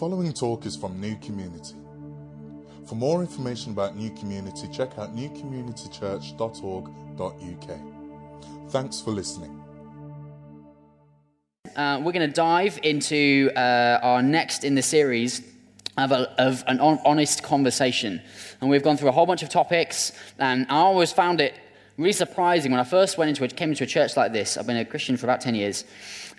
following talk is from New Community. For more information about New Community, check out newcommunitychurch.org.uk. Thanks for listening. Uh, we're going to dive into uh, our next in the series of, a, of an on, honest conversation. And we've gone through a whole bunch of topics, and I always found it really surprising when I first went into it, came into a church like this. I've been a Christian for about 10 years.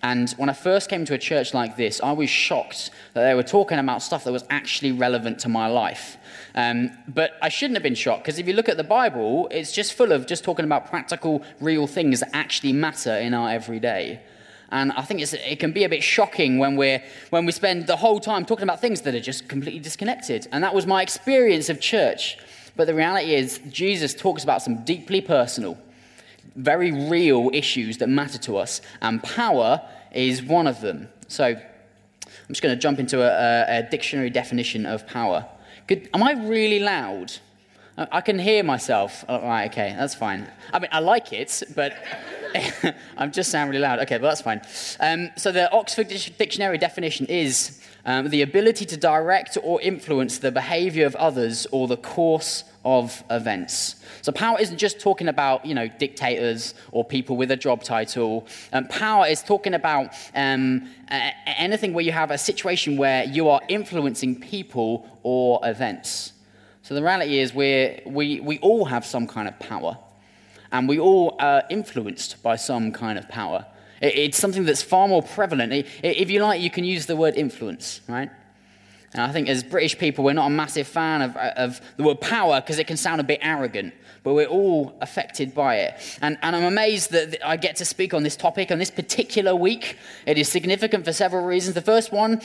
And when I first came to a church like this, I was shocked that they were talking about stuff that was actually relevant to my life. Um, but I shouldn't have been shocked because if you look at the Bible, it's just full of just talking about practical, real things that actually matter in our everyday. And I think it can be a bit shocking when, we're, when we spend the whole time talking about things that are just completely disconnected. And that was my experience of church. But the reality is, Jesus talks about some deeply personal, very real issues that matter to us, and power is one of them. So I'm just going to jump into a, a dictionary definition of power. Could, am I really loud? I can hear myself. Oh, right, okay, that's fine. I mean, I like it, but I'm just sound really loud. Okay, well, that's fine. Um, so the Oxford Dictionary definition is um, the ability to direct or influence the behavior of others or the course of events. So power isn't just talking about, you know, dictators or people with a job title. Um, power is talking about um, anything where you have a situation where you are influencing people or events. So the reality is we we, we all have some kind of power, and we all are influenced by some kind of power. It's something that's far more prevalent. If you like, you can use the word influence, right? And I think as British people, we're not a massive fan of, of the word power because it can sound a bit arrogant, but we're all affected by it. And, and I'm amazed that I get to speak on this topic on this particular week. It is significant for several reasons. The first one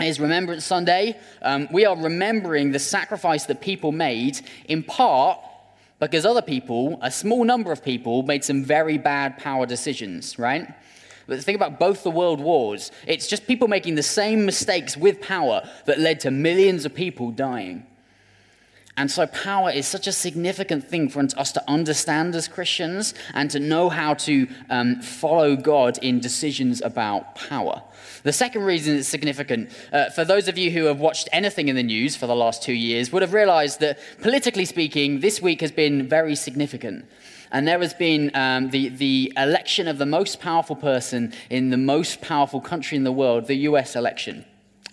is Remembrance Sunday. Um, we are remembering the sacrifice that people made in part because other people, a small number of people, made some very bad power decisions, right? But think about both the world wars. It's just people making the same mistakes with power that led to millions of people dying. And so, power is such a significant thing for us to understand as Christians and to know how to um, follow God in decisions about power. The second reason it's significant, uh, for those of you who have watched anything in the news for the last two years, would have realized that, politically speaking, this week has been very significant. And there has been um, the, the election of the most powerful person in the most powerful country in the world, the US election.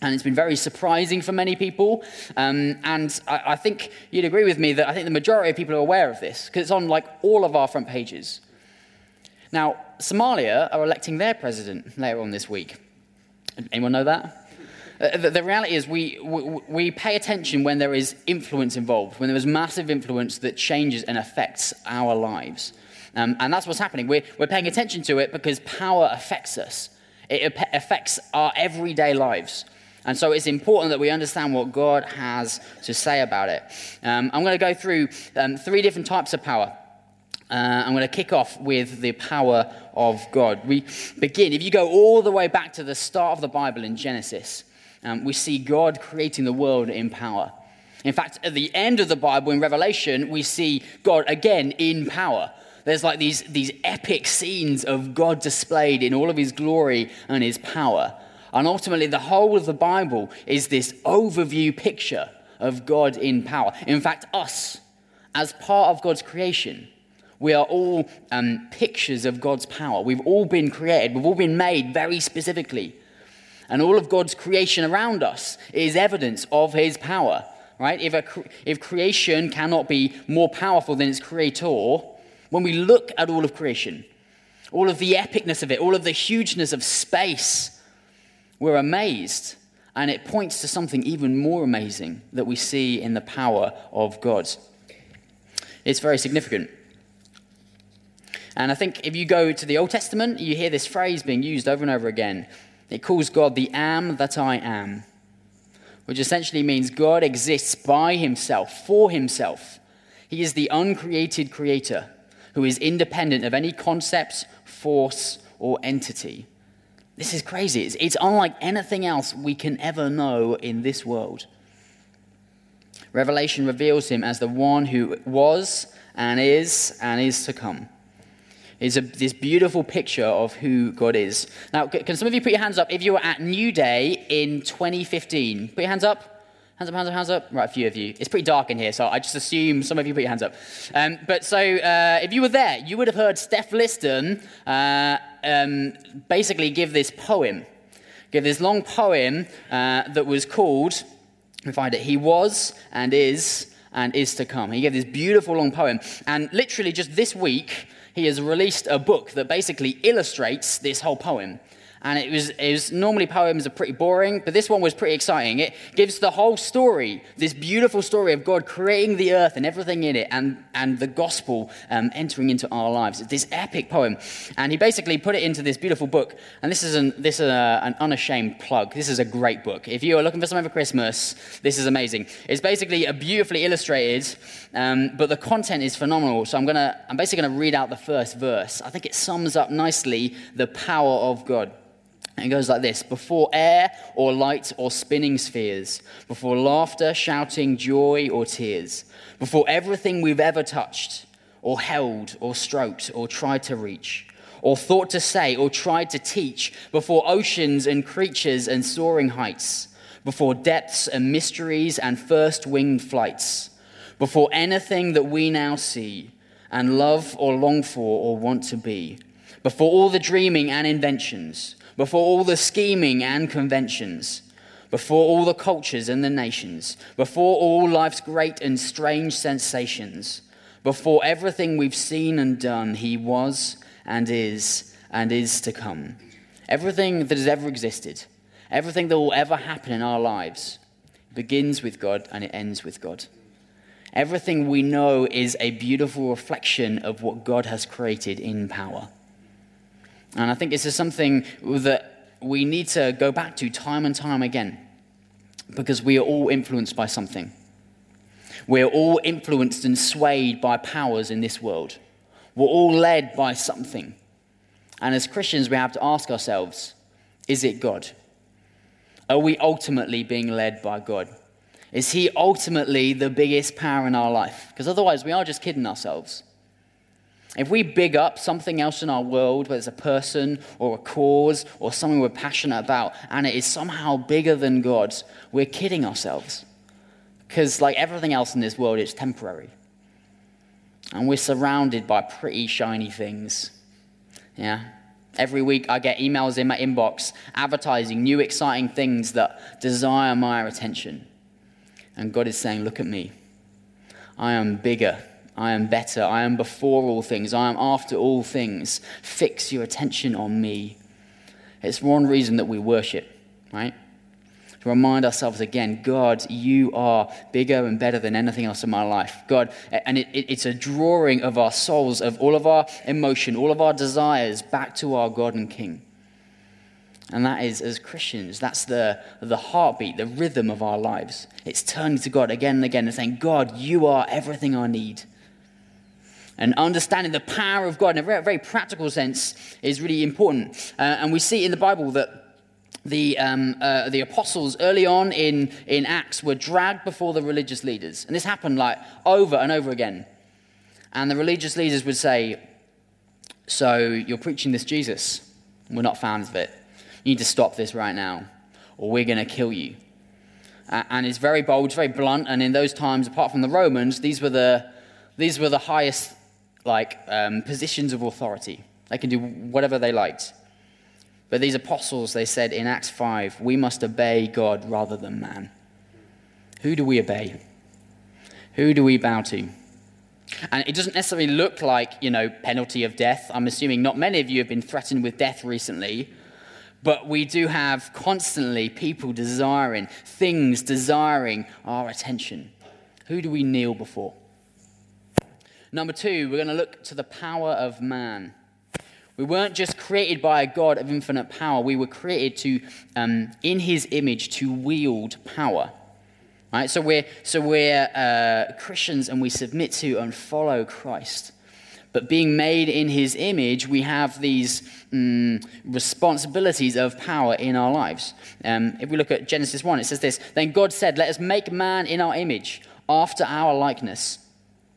And it's been very surprising for many people. Um, and I, I, think you'd agree with me that I think the majority of people are aware of this because it's on like all of our front pages. Now, Somalia are electing their president later on this week. Anyone know that? Uh, the, the, reality is we, we, we pay attention when there is influence involved, when there is massive influence that changes and affects our lives. Um, and that's what's happening. We're, we're paying attention to it because power affects us. It affects our everyday lives. And so it's important that we understand what God has to say about it. Um, I'm going to go through um, three different types of power. Uh, I'm going to kick off with the power of God. We begin, if you go all the way back to the start of the Bible in Genesis, um, we see God creating the world in power. In fact, at the end of the Bible in Revelation, we see God again in power. There's like these, these epic scenes of God displayed in all of his glory and his power. And ultimately, the whole of the Bible is this overview picture of God in power. In fact, us, as part of God's creation, we are all um, pictures of God's power. We've all been created, we've all been made very specifically. And all of God's creation around us is evidence of his power, right? If, a, if creation cannot be more powerful than its creator, when we look at all of creation, all of the epicness of it, all of the hugeness of space, we're amazed. And it points to something even more amazing that we see in the power of God. It's very significant. And I think if you go to the Old Testament, you hear this phrase being used over and over again. It calls God the am that I am, which essentially means God exists by himself, for himself. He is the uncreated creator who is independent of any concepts, force, or entity. This is crazy. It's, it's unlike anything else we can ever know in this world. Revelation reveals him as the one who was and is and is to come. is a, this beautiful picture of who God is. Now, can some of you put your hands up if you were at New Day in 2015? Put your hands up. Hands up, hands up, hands up. Right, a few of you. It's pretty dark in here, so I just assume some of you put your hands up. Um, but so uh, if you were there, you would have heard Steph Liston uh, um, basically give this poem, give this long poem uh, that was called, we find it, He Was and Is and Is to Come. He gave this beautiful long poem. And literally just this week, he has released a book that basically illustrates this whole poem and it was, it was normally poems are pretty boring, but this one was pretty exciting. It gives the whole story, this beautiful story of God creating the earth and everything in it, and, and the gospel um, entering into our lives. It's this epic poem, and he basically put it into this beautiful book. And this is an, this is a, an unashamed plug. This is a great book. If you are looking for something for Christmas, this is amazing. It's basically a beautifully illustrated, um, but the content is phenomenal. So I'm gonna, I'm basically gonna read out the first verse. I think it sums up nicely the power of God. It goes like this. Before air or light or spinning spheres, before laughter, shouting, joy, or tears, before everything we've ever touched, or held, or stroked, or tried to reach, or thought to say, or tried to teach, before oceans and creatures and soaring heights, before depths and mysteries and first winged flights, before anything that we now see and love or long for or want to be, before all the dreaming and inventions before all the scheming and conventions, before all the cultures and the nations, before all life's great and strange sensations, before everything we've seen and done, He was and is and is to come. Everything that has ever existed, everything that will ever happen in our lives, begins with God and it ends with God. Everything we know is a beautiful reflection of what God has created in power. And I think this is something that we need to go back to time and time again because we are all influenced by something. We're all influenced and swayed by powers in this world. We're all led by something. And as Christians, we have to ask ourselves is it God? Are we ultimately being led by God? Is He ultimately the biggest power in our life? Because otherwise, we are just kidding ourselves. If we big up something else in our world, whether it's a person or a cause or something we're passionate about, and it is somehow bigger than God, we're kidding ourselves. Because, like everything else in this world, it's temporary. And we're surrounded by pretty shiny things. Yeah? Every week I get emails in my inbox advertising new exciting things that desire my attention. And God is saying, Look at me. I am bigger I am better. I am before all things. I am after all things. Fix your attention on me. It's one reason that we worship, right? To remind ourselves again, God, you are bigger and better than anything else in my life. God, and it, it, it's a drawing of our souls, of all of our emotion, all of our desires back to our God and King. And that is, as Christians, that's the, the heartbeat, the rhythm of our lives. It's turning to God again and again and saying, God, you are everything I need and understanding the power of God in a very, very practical sense is really important. Uh, and we see in the Bible that the, um, uh, the apostles early on in, in Acts were dragged before the religious leaders. And this happened like over and over again. And the religious leaders would say, So you're preaching this Jesus. We're not fans of it. You need to stop this right now, or we're going to kill you. Uh, and it's very bold, it's very blunt. And in those times, apart from the Romans, these were the, these were the highest like um, positions of authority. They can do whatever they liked. But these apostles, they said in Acts 5, we must obey God rather than man. Who do we obey? Who do we bow to? And it doesn't necessarily look like, you know, penalty of death. I'm assuming not many of you have been threatened with death recently. But we do have constantly people desiring, things desiring our attention. Who do we kneel before? Number two, we're going to look to the power of man. We weren't just created by a God of infinite power, we were created to, um, in his image, to wield power. Right? So we're, so we're uh, Christians and we submit to and follow Christ. But being made in his image, we have these um, responsibilities of power in our lives. Um, if we look at Genesis 1, it says this Then God said, Let us make man in our image, after our likeness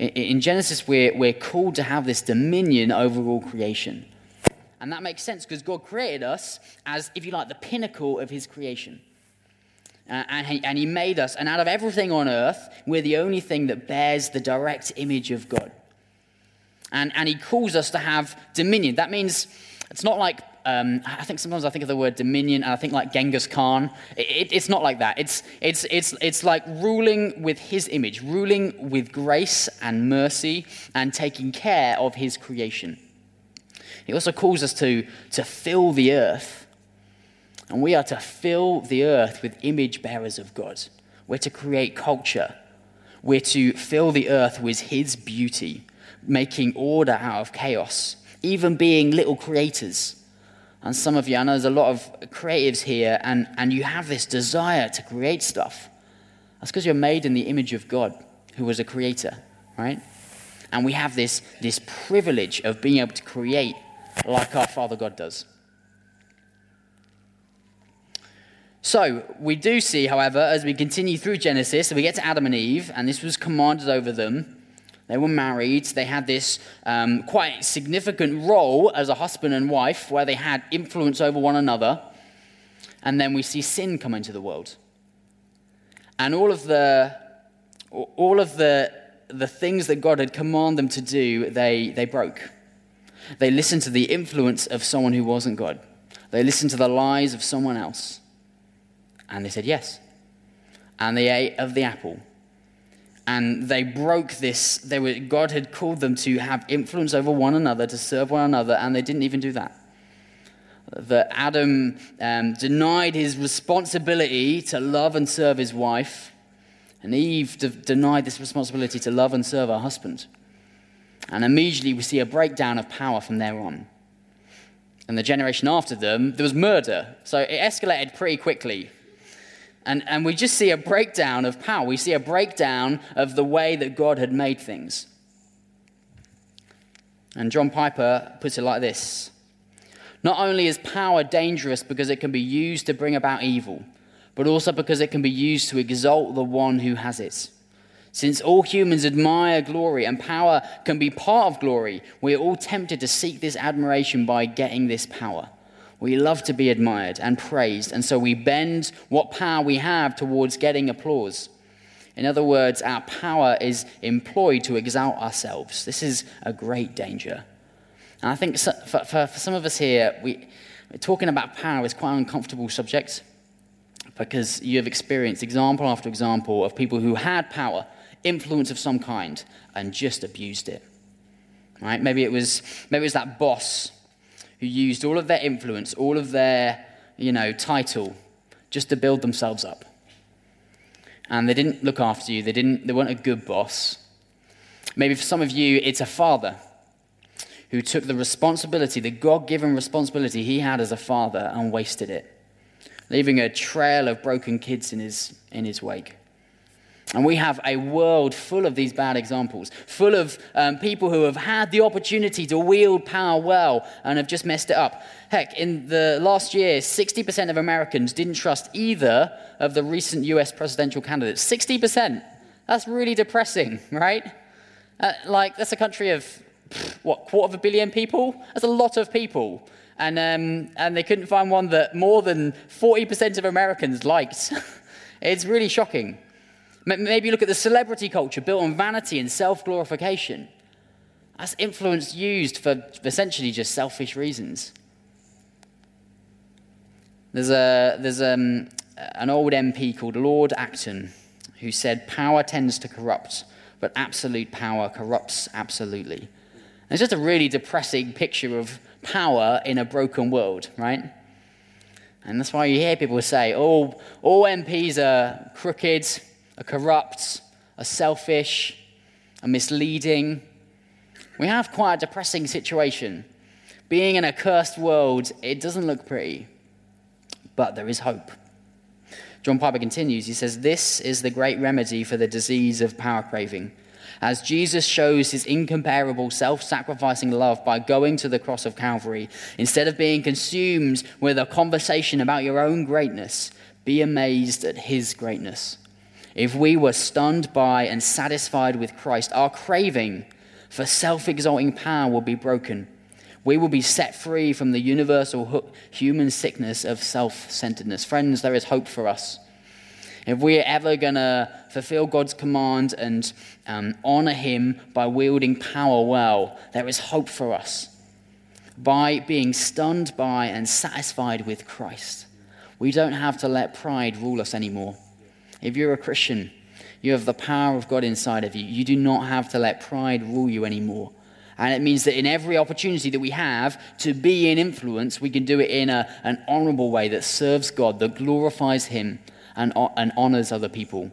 In Genesis, we're, we're called to have this dominion over all creation. And that makes sense because God created us as, if you like, the pinnacle of his creation. Uh, and, he, and he made us, and out of everything on earth, we're the only thing that bears the direct image of God. And, and he calls us to have dominion. That means it's not like um, I think sometimes I think of the word dominion and I think like Genghis Khan. It, it, it's not like that. It's, it's, it's, it's like ruling with his image, ruling with grace and mercy and taking care of his creation. He also calls us to, to fill the earth. And we are to fill the earth with image bearers of God. We're to create culture. We're to fill the earth with his beauty, making order out of chaos, even being little creators and some of you, I know there's a lot of creatives here, and, and you have this desire to create stuff. That's because you're made in the image of God, who was a creator, right? And we have this, this privilege of being able to create like our Father God does. So, we do see, however, as we continue through Genesis, we get to Adam and Eve, and this was commanded over them they were married. They had this um, quite significant role as a husband and wife where they had influence over one another. And then we see sin come into the world. And all of the, all of the, the things that God had commanded them to do, they, they broke. They listened to the influence of someone who wasn't God. They listened to the lies of someone else. And they said yes. And they ate of the apple and they broke this. They were, God had called them to have influence over one another, to serve one another, and they didn't even do that. That Adam um, denied his responsibility to love and serve his wife, and Eve de- denied this responsibility to love and serve her husband. And immediately we see a breakdown of power from there on. And the generation after them, there was murder. So it escalated pretty quickly and, and we just see a breakdown of power. We see a breakdown of the way that God had made things. And John Piper puts it like this Not only is power dangerous because it can be used to bring about evil, but also because it can be used to exalt the one who has it. Since all humans admire glory and power can be part of glory, we are all tempted to seek this admiration by getting this power. We love to be admired and praised, and so we bend what power we have towards getting applause. In other words, our power is employed to exalt ourselves. This is a great danger. And I think for, for, for some of us here, we, talking about power is quite an uncomfortable subject because you have experienced example after example of people who had power, influence of some kind, and just abused it. Right? Maybe it was, maybe it was that boss who used all of their influence, all of their, you know, title just to build themselves up. And they didn't look after you. They didn't they weren't a good boss. Maybe for some of you it's a father who took the responsibility, the God-given responsibility he had as a father and wasted it, leaving a trail of broken kids in his in his wake. And we have a world full of these bad examples, full of um, people who have had the opportunity to wield power well and have just messed it up. Heck, in the last year, 60% of Americans didn't trust either of the recent US presidential candidates. 60%. That's really depressing, right? Uh, like, that's a country of, what, quarter of a billion people? That's a lot of people. And, um, and they couldn't find one that more than 40% of Americans liked. it's really shocking. Maybe look at the celebrity culture built on vanity and self glorification. That's influence used for essentially just selfish reasons. There's, a, there's um, an old MP called Lord Acton who said, Power tends to corrupt, but absolute power corrupts absolutely. And it's just a really depressing picture of power in a broken world, right? And that's why you hear people say, oh, all MPs are crooked, are corrupt, are selfish, and misleading. We have quite a depressing situation. Being in a cursed world, it doesn't look pretty, but there is hope. John Piper continues. He says, This is the great remedy for the disease of power craving. As Jesus shows his incomparable self sacrificing love by going to the cross of Calvary, instead of being consumed with a conversation about your own greatness, be amazed at his greatness. If we were stunned by and satisfied with Christ, our craving for self exalting power will be broken. We will be set free from the universal human sickness of self centeredness. Friends, there is hope for us. If we're ever going to fulfill God's command and um, honor Him by wielding power well, there is hope for us. By being stunned by and satisfied with Christ, we don't have to let pride rule us anymore. If you're a Christian, you have the power of God inside of you. You do not have to let pride rule you anymore. And it means that in every opportunity that we have to be in influence, we can do it in a, an honorable way that serves God, that glorifies Him, and, and honors other people.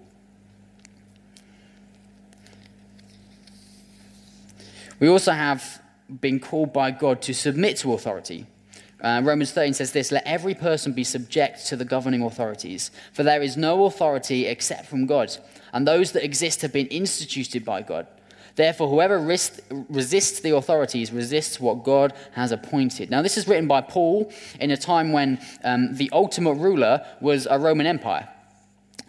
We also have been called by God to submit to authority. Uh, Romans 13 says this Let every person be subject to the governing authorities, for there is no authority except from God, and those that exist have been instituted by God. Therefore, whoever resists the authorities resists what God has appointed. Now, this is written by Paul in a time when um, the ultimate ruler was a Roman Empire.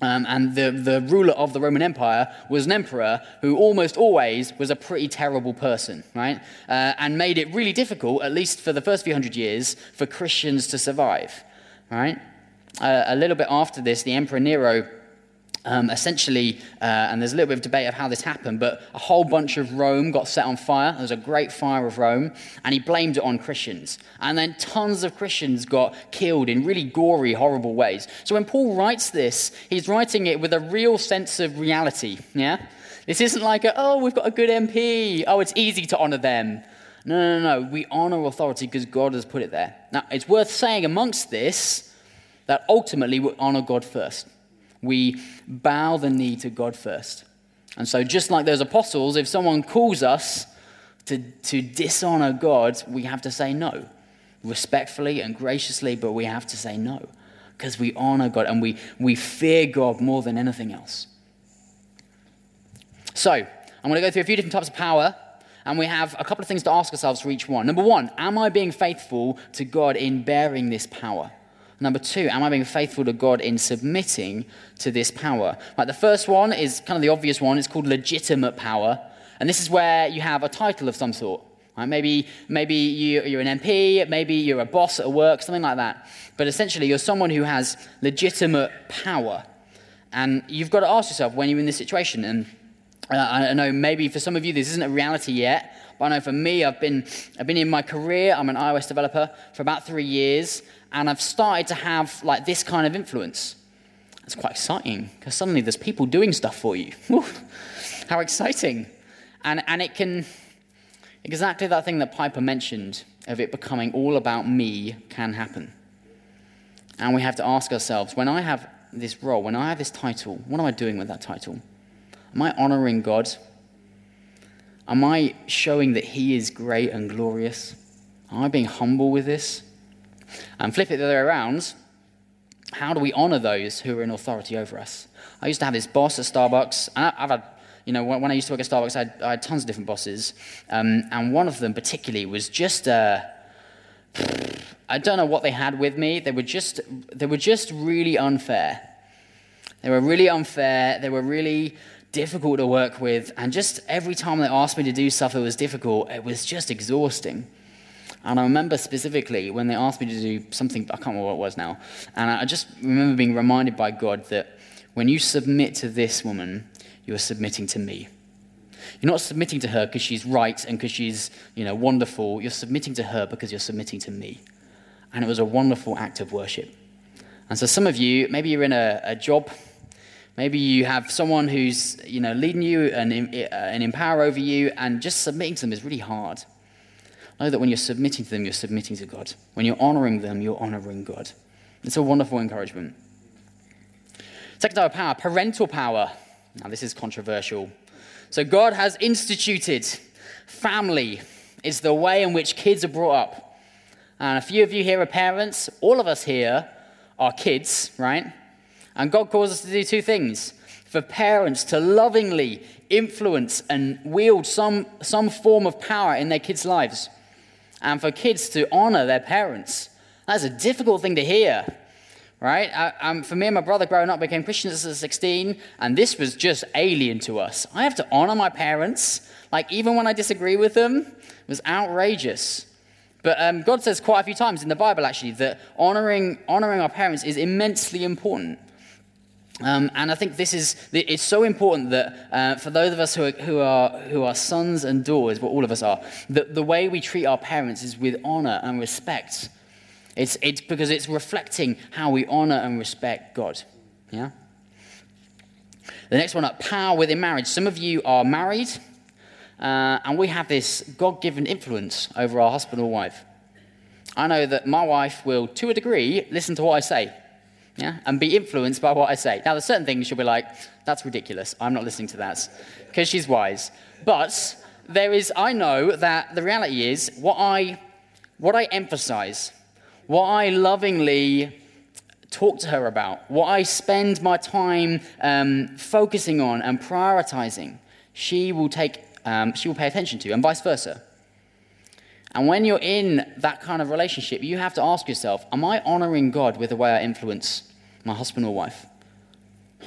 Um, and the, the ruler of the Roman Empire was an emperor who almost always was a pretty terrible person, right? Uh, and made it really difficult, at least for the first few hundred years, for Christians to survive, right? Uh, a little bit after this, the Emperor Nero um, essentially, uh, and there's a little bit of debate of how this happened, but a whole bunch of Rome got set on fire. There was a great fire of Rome, and he blamed it on Christians. And then tons of Christians got killed in really gory, horrible ways. So when Paul writes this, he's writing it with a real sense of reality. Yeah? This isn't like, a, oh, we've got a good MP. Oh, it's easy to honor them. No, no, no. We honor authority because God has put it there. Now, it's worth saying amongst this that ultimately we honor God first. We bow the knee to God first. And so, just like those apostles, if someone calls us to, to dishonor God, we have to say no. Respectfully and graciously, but we have to say no. Because we honor God and we, we fear God more than anything else. So, I'm going to go through a few different types of power, and we have a couple of things to ask ourselves for each one. Number one, am I being faithful to God in bearing this power? Number two, am I being faithful to God in submitting to this power? The first one is kind of the obvious one. It's called legitimate power. And this is where you have a title of some sort. Right? Maybe, maybe you, you're an MP, maybe you're a boss at work, something like that. But essentially, you're someone who has legitimate power. And you've got to ask yourself when you're in this situation. And uh, I know maybe for some of you this isn't a reality yet, but I know for me, I've been, I've been in my career, I'm an iOS developer for about three years, and I've started to have like this kind of influence. It's quite exciting because suddenly there's people doing stuff for you. How exciting! And, and it can, exactly that thing that Piper mentioned of it becoming all about me can happen. And we have to ask ourselves when I have this role, when I have this title, what am I doing with that title? Am I honoring God? Am I showing that He is great and glorious? Am I being humble with this? And flip it the other way around. How do we honor those who are in authority over us? I used to have this boss at Starbucks, and I've had, you know, when I used to work at Starbucks, I had, I had tons of different bosses, um, and one of them particularly was just. Uh, I don't know what they had with me. They were just, they were just really unfair. They were really unfair. They were really difficult to work with. And just every time they asked me to do stuff that was difficult, it was just exhausting. And I remember specifically when they asked me to do something, I can't remember what it was now. And I just remember being reminded by God that when you submit to this woman, you are submitting to me. You're not submitting to her because she's right and because she's you know, wonderful. You're submitting to her because you're submitting to me. And it was a wonderful act of worship. And so some of you, maybe you're in a, a job Maybe you have someone who's you know, leading you and, uh, and in power over you, and just submitting to them is really hard. Know that when you're submitting to them, you're submitting to God. When you're honoring them, you're honoring God. It's a wonderful encouragement. Second type of power, parental power. Now, this is controversial. So God has instituted family. It's the way in which kids are brought up. And a few of you here are parents. All of us here are kids, right? And God calls us to do two things for parents to lovingly influence and wield some, some form of power in their kids' lives, and for kids to honor their parents. That's a difficult thing to hear, right? I, um, for me and my brother growing up, became Christians at 16, and this was just alien to us. I have to honor my parents, like even when I disagree with them, it was outrageous. But um, God says quite a few times in the Bible, actually, that honoring, honoring our parents is immensely important. Um, and I think this is it's so important that uh, for those of us who are, who are, who are sons and daughters, what all of us are, that the way we treat our parents is with honor and respect. It's, it's because it's reflecting how we honor and respect God. Yeah. The next one up, power within marriage. Some of you are married, uh, and we have this God-given influence over our husband or wife. I know that my wife will, to a degree, listen to what I say yeah, and be influenced by what I say. Now, there's certain things she'll be like, that's ridiculous. I'm not listening to that because she's wise. But there is, I know that the reality is what I, what I emphasize, what I lovingly talk to her about, what I spend my time um, focusing on and prioritizing, she will take, um, she will pay attention to, and vice versa. And when you're in that kind of relationship, you have to ask yourself, am I honoring God with the way I influence my husband or wife?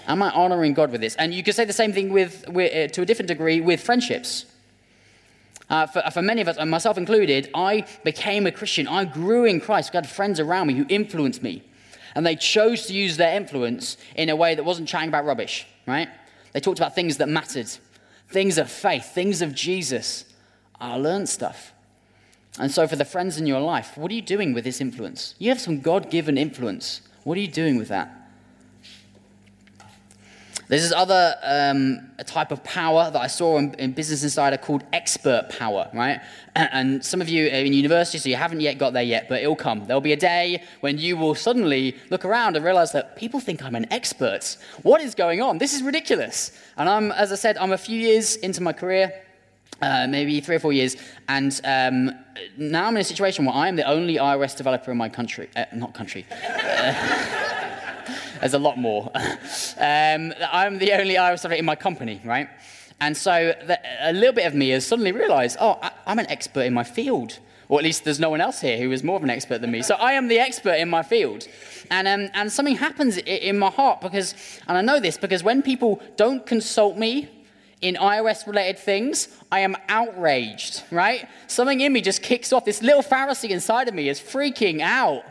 Am I honoring God with this? And you could say the same thing with, with uh, to a different degree with friendships. Uh, for, for, many of us, and myself included, I became a Christian. I grew in Christ. I had friends around me who influenced me. And they chose to use their influence in a way that wasn't chatting about rubbish, right? They talked about things that mattered, things of faith, things of Jesus. I learned stuff. And so, for the friends in your life, what are you doing with this influence? You have some God given influence. What are you doing with that? There's this other um, type of power that I saw in, in, Business Insider called expert power, right? And some of you are in university, so you haven't yet got there yet, but it'll come. There'll be a day when you will suddenly look around and realize that people think I'm an expert. What is going on? This is ridiculous. And I'm, as I said, I'm a few years into my career. Uh, maybe three or four years, and um, now I'm in a situation where I am the only iOS developer in my country. Uh, not country. There's a lot more. um, I'm the only iOS developer in my company, right? And so the, a little bit of me has suddenly realized, oh, I, I'm an expert in my field. Or at least there's no one else here who is more of an expert than me. So I am the expert in my field. And, um, and something happens in my heart because, and I know this because when people don't consult me in iOS related things, I am outraged, right? Something in me just kicks off. This little Pharisee inside of me is freaking out,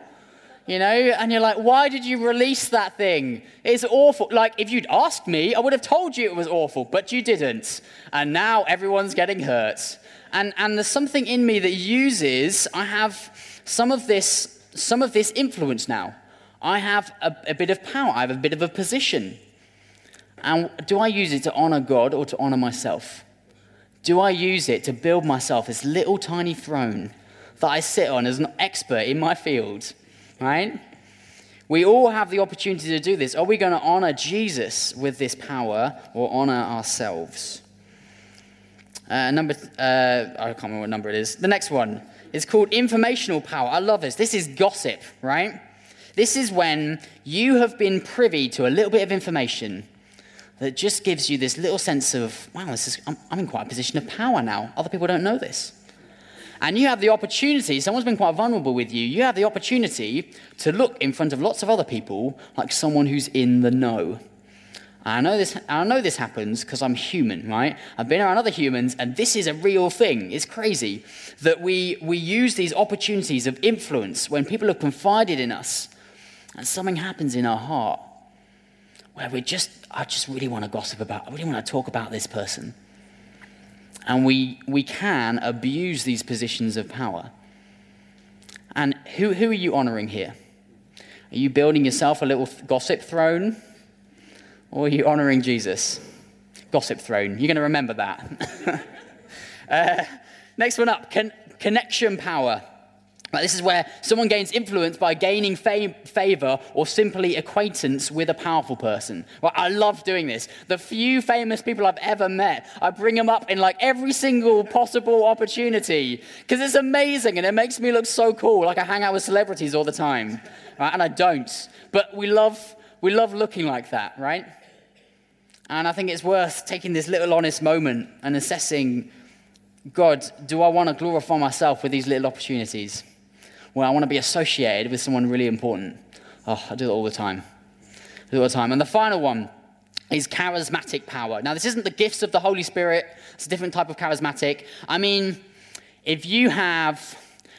you know? And you're like, why did you release that thing? It's awful. Like, if you'd asked me, I would have told you it was awful, but you didn't. And now everyone's getting hurt. And, and there's something in me that uses, I have some of this, some of this influence now. I have a, a bit of power, I have a bit of a position. And do I use it to honor God or to honor myself? Do I use it to build myself this little tiny throne that I sit on as an expert in my field? Right? We all have the opportunity to do this. Are we going to honor Jesus with this power or honor ourselves? Uh, number, uh, I can't remember what number it is. The next one is called informational power. I love this. This is gossip, right? This is when you have been privy to a little bit of information that just gives you this little sense of, wow, this is, I'm, I'm in quite a position of power now. Other people don't know this. And you have the opportunity, someone's been quite vulnerable with you, you have the opportunity to look in front of lots of other people like someone who's in the know. I know this, I know this happens because I'm human, right? I've been around other humans, and this is a real thing. It's crazy that we, we use these opportunities of influence when people have confided in us, and something happens in our heart where we just, I just really want to gossip about, I really want to talk about this person. And we, we can abuse these positions of power. And who, who are you honoring here? Are you building yourself a little gossip throne? Or are you honoring Jesus? Gossip throne. You're going to remember that. uh, next one up con- connection power. Like this is where someone gains influence by gaining favor or simply acquaintance with a powerful person. Well, I love doing this. The few famous people I've ever met, I bring them up in like every single possible opportunity because it's amazing and it makes me look so cool. Like I hang out with celebrities all the time, right? And I don't, but we love we love looking like that, right? And I think it's worth taking this little honest moment and assessing God, do I want to glorify myself with these little opportunities? Well, I want to be associated with someone really important. Oh, I do it all the time. I do it all the time. And the final one is charismatic power. Now, this isn't the gifts of the Holy Spirit. It's a different type of charismatic. I mean, if you have,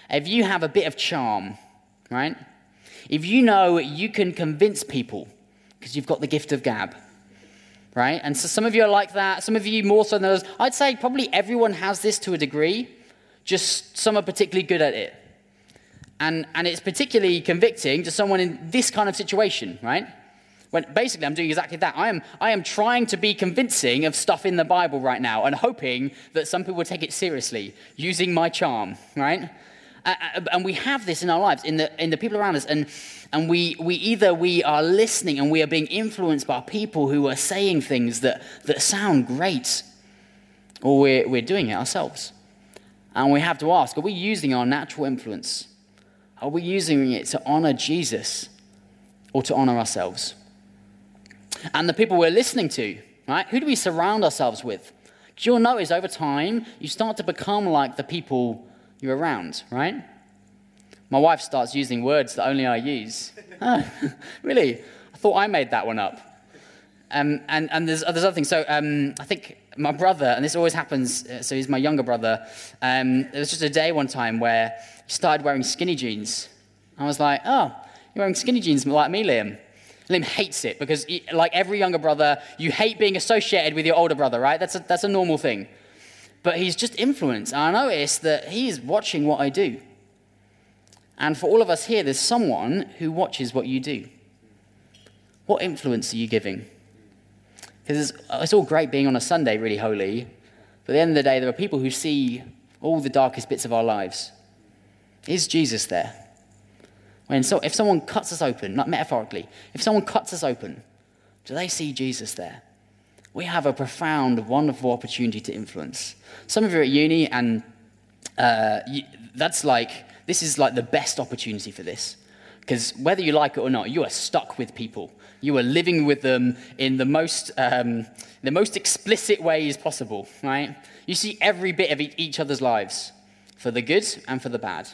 if you have a bit of charm, right? If you know you can convince people because you've got the gift of gab, right? And so some of you are like that. Some of you more so than others. I'd say probably everyone has this to a degree. Just some are particularly good at it. And, and it's particularly convicting to someone in this kind of situation, right? When basically I'm doing exactly that. I am, I am trying to be convincing of stuff in the Bible right now and hoping that some people will take it seriously, using my charm, right? Uh, and we have this in our lives, in the, in the people around us. And, and we, we either we are listening and we are being influenced by people who are saying things that, that sound great, or we're, we're doing it ourselves. And we have to ask are we using our natural influence? Are we using it to honor Jesus or to honor ourselves? And the people we're listening to, right? Who do we surround ourselves with? Because you'll notice over time, you start to become like the people you're around, right? My wife starts using words that only I use. oh, really? I thought I made that one up. Um, and, and there's, there's other things. So um, I think my brother, and this always happens, uh, so he's my younger brother. Um, there was just a day one time where he started wearing skinny jeans. I was like, oh, you're wearing skinny jeans like me, Liam. Liam hates it because, he, like every younger brother, you hate being associated with your older brother, right? That's a, that's a normal thing. But he's just influenced. And I noticed that he's watching what I do. And for all of us here, there's someone who watches what you do. What influence are you giving? Because it's, it's all great being on a Sunday really holy, but at the end of the day, there are people who see all the darkest bits of our lives. Is Jesus there? When so, if someone cuts us open, not metaphorically, if someone cuts us open, do they see Jesus there? We have a profound, wonderful opportunity to influence. Some of you are at uni, and uh, that's like, this is like the best opportunity for this. Because whether you like it or not, you are stuck with people. You are living with them in the most, um, the most explicit ways possible, right? You see every bit of each other's lives, for the good and for the bad.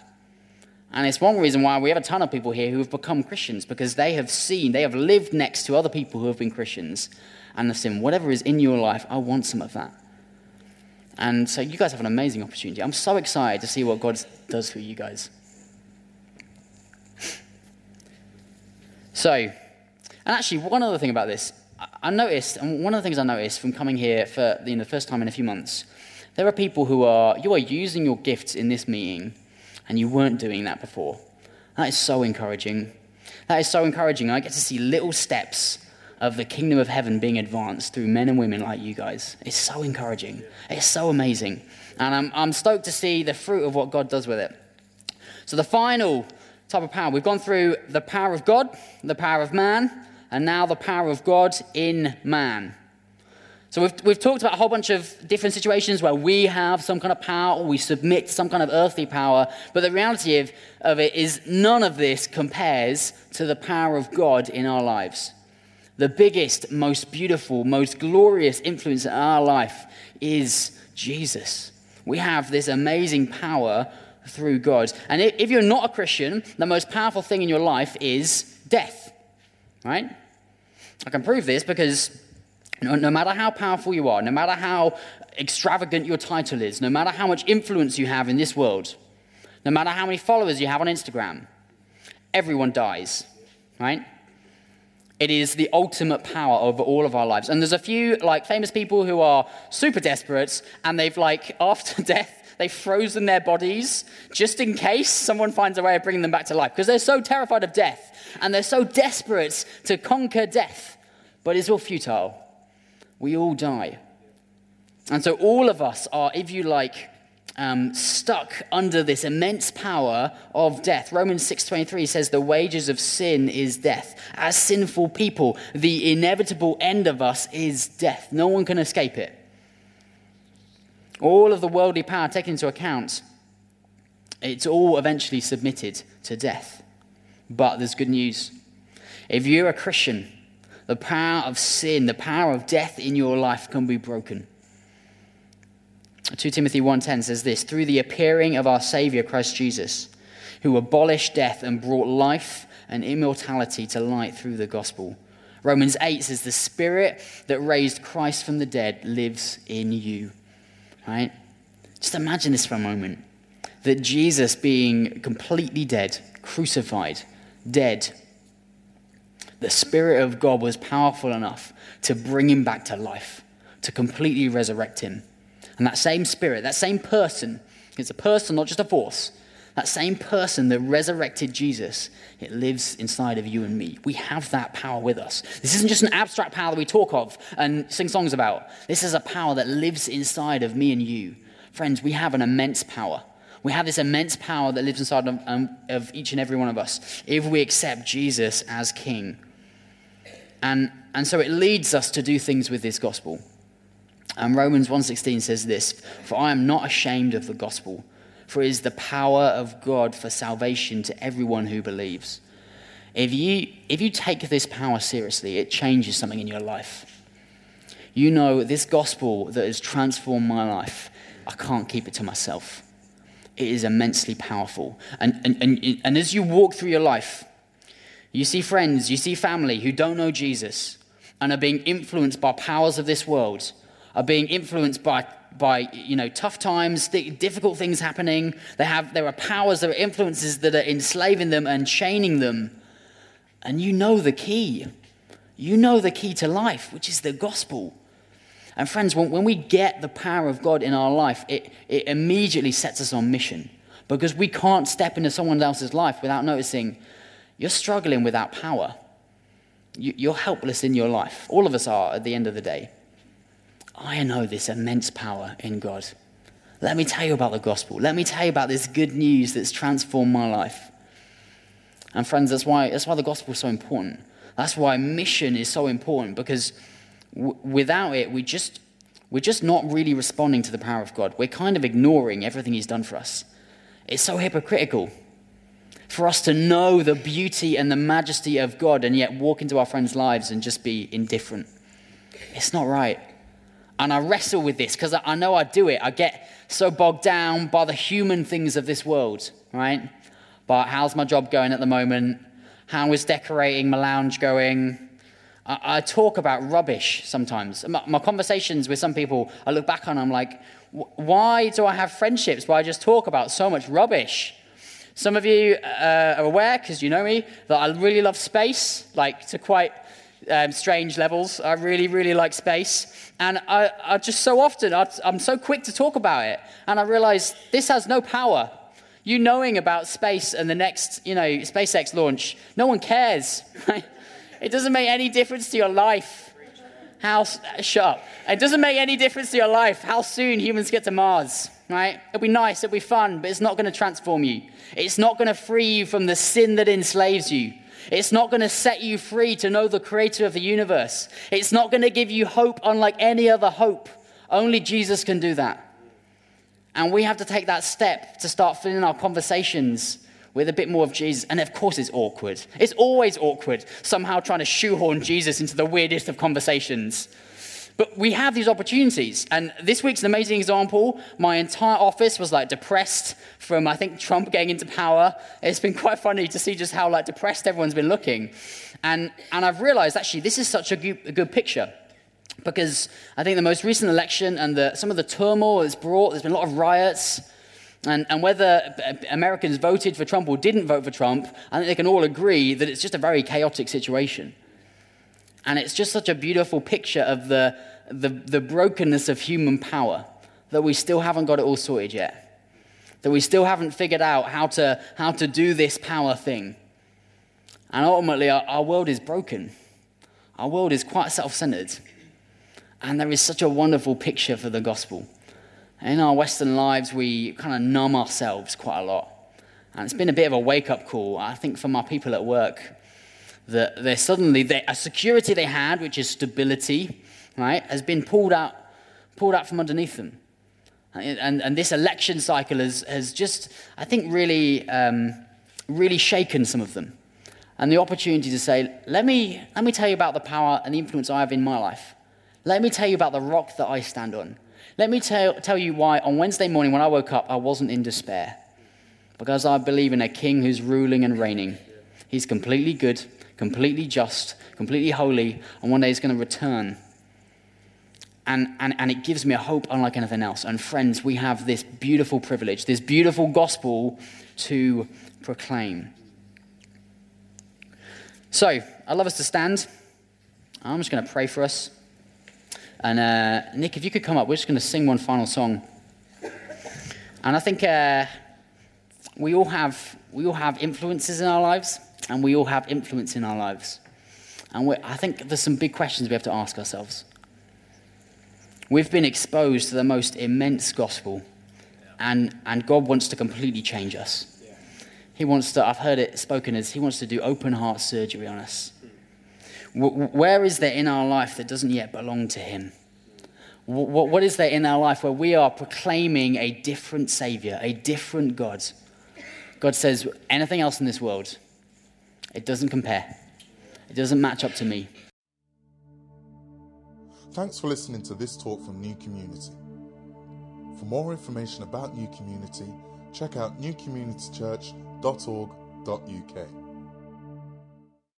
And it's one reason why we have a ton of people here who have become Christians, because they have seen, they have lived next to other people who have been Christians, and have seen whatever is in your life, I want some of that. And so you guys have an amazing opportunity. I'm so excited to see what God does for you guys. So, and actually, one other thing about this, I noticed, and one of the things I noticed from coming here for you know, the first time in a few months, there are people who are, you are using your gifts in this meeting, and you weren't doing that before. That is so encouraging. That is so encouraging. I get to see little steps of the kingdom of heaven being advanced through men and women like you guys. It's so encouraging. It's so amazing. And I'm, I'm stoked to see the fruit of what God does with it. So, the final type of power. We've gone through the power of God, the power of man, and now the power of God in man. So we've, we've talked about a whole bunch of different situations where we have some kind of power or we submit to some kind of earthly power, but the reality of, of it is none of this compares to the power of God in our lives. The biggest, most beautiful, most glorious influence in our life is Jesus. We have this amazing power through God. And if you're not a Christian, the most powerful thing in your life is death, right? I can prove this because no, matter how powerful you are, no matter how extravagant your title is, no matter how much influence you have in this world, no matter how many followers you have on Instagram, everyone dies, right? It is the ultimate power over all of our lives. And there's a few like famous people who are super desperate and they've like after death They've frozen their bodies just in case someone finds a way of bringing them back to life because they're so terrified of death and they're so desperate to conquer death. But it's all futile. We all die. And so all of us are, if you like, um, stuck under this immense power of death. Romans 6:23 says the wages of sin is death. As sinful people, the inevitable end of us is death. No one can escape it. All of the worldly power taken into account, it's all eventually submitted to death. But there's good news. If you're a Christian, the power of sin, the power of death in your life can be broken. 2 Timothy 1:10 says this, through the appearing of our savior Christ Jesus, who abolished death and brought life and immortality to light through the gospel. Romans 8 says the spirit that raised Christ from the dead lives in you. Right? Just imagine this for a moment. That Jesus being completely dead, crucified, dead, the Spirit of God was powerful enough to bring him back to life, to completely resurrect him. And that same spirit, that same person, it's a person, not just a force, that same person that resurrected Jesus, it lives inside of you and me. We have that power with us. This isn't just an abstract power that we talk of and sing songs about. This is a power that lives inside of me and you. Friends, we have an immense power. We have this immense power that lives inside of, um, of each and every one of us if we accept Jesus as King. And, and so it leads us to do things with this gospel. And Romans 1:16 says this, "For I am not ashamed of the gospel, for it is the power of God for salvation to everyone who believes." If you if you take this power seriously, it changes something in your life. You know this gospel that has transformed my life, I can't keep it to myself. It is immensely powerful. And, and, and, and as you walk through your life, you see friends, you see family who don't know Jesus and are being influenced by powers of this world are being influenced by, by you know, tough times, difficult things happening. They have, there are powers, there are influences that are enslaving them and chaining them. And you know the key. You know the key to life, which is the gospel. And friends, when, when we get the power of God in our life, it, it immediately sets us on mission because we can't step into someone else's life without noticing you're struggling without power. You, are helpless in your life. All of us are at the end of the day. I know this immense power in God. Let me tell you about the gospel. Let me tell you about this good news that's transformed my life. And friends, that's why, that's why the gospel is so important. That's why mission is so important because w- without it, we just, we're just not really responding to the power of God. We're kind of ignoring everything He's done for us. It's so hypocritical for us to know the beauty and the majesty of God and yet walk into our friends' lives and just be indifferent. It's not right. And I wrestle with this because I know I do it. I get so bogged down by the human things of this world, right? But how's my job going at the moment? How is decorating my lounge going? I, I talk about rubbish sometimes. My, my, conversations with some people, I look back on, I'm like, why do I have friendships where I just talk about so much rubbish? Some of you uh, are aware, because you know me, that I really love space, like to quite um, strange levels. I really, really like space. And I, I just so often, I, I'm so quick to talk about it. And I realize this has no power. You knowing about space and the next, you know, SpaceX launch, no one cares. Right? It doesn't make any difference to your life. How, shut up. It doesn't make any difference to your life how soon humans get to Mars, right? It'll be nice, it'll be fun, but it's not going to transform you. It's not going to free you from the sin that enslaves you. It's not going to set you free to know the creator of the universe. It's not going to give you hope unlike any other hope. Only Jesus can do that. And we have to take that step to start filling our conversations with a bit more of Jesus. And of course, it's awkward. It's always awkward, somehow trying to shoehorn Jesus into the weirdest of conversations. But we have these opportunities. And this week's an amazing example. My entire office was like depressed from, I think, Trump getting into power. It's been quite funny to see just how like depressed everyone's been looking. And, and I've realized actually this is such a good, a good picture. Because I think the most recent election and the, some of the turmoil it's brought, there's been a lot of riots. And, and, whether Americans voted for Trump or didn't vote for Trump, I think they can all agree that it's just a very chaotic situation. And it's just such a beautiful picture of the, the, the brokenness of human power that we still haven't got it all sorted yet. That we still haven't figured out how to, how to do this power thing. And ultimately, our, our world is broken. Our world is quite self centered. And there is such a wonderful picture for the gospel In our Western lives, we kind of numb ourselves quite a lot. And it's been a bit of a wake up call, I think, for my people at work, that they're suddenly, they a security they had, which is stability, right, has been pulled out, pulled out from underneath them. And, and this election cycle has, has just, I think, really, um, really shaken some of them. And the opportunity to say, let me, let me tell you about the power and the influence I have in my life. Let me tell you about the rock that I stand on. Let me tell, tell you why on Wednesday morning when I woke up, I wasn't in despair. Because I believe in a king who's ruling and reigning. He's completely good, completely just, completely holy, and one day he's going to return. And, and, and it gives me a hope unlike anything else. And friends, we have this beautiful privilege, this beautiful gospel to proclaim. So, I'd love us to stand. I'm just going to pray for us. And uh, Nick, if you could come up, we're just going to sing one final song. And I think uh, we all have we all have influences in our lives, and we all have influence in our lives. And I think there's some big questions we have to ask ourselves. We've been exposed to the most immense gospel, and, and God wants to completely change us. He wants to, I've heard it spoken as, He wants to do open heart surgery on us. Where is there in our life that doesn't yet belong to Him? What is there in our life where we are proclaiming a different Savior, a different God? God says, anything else in this world, it doesn't compare. It doesn't match up to me. Thanks for listening to this talk from New Community. For more information about New Community, check out newcommunitychurch.org.uk.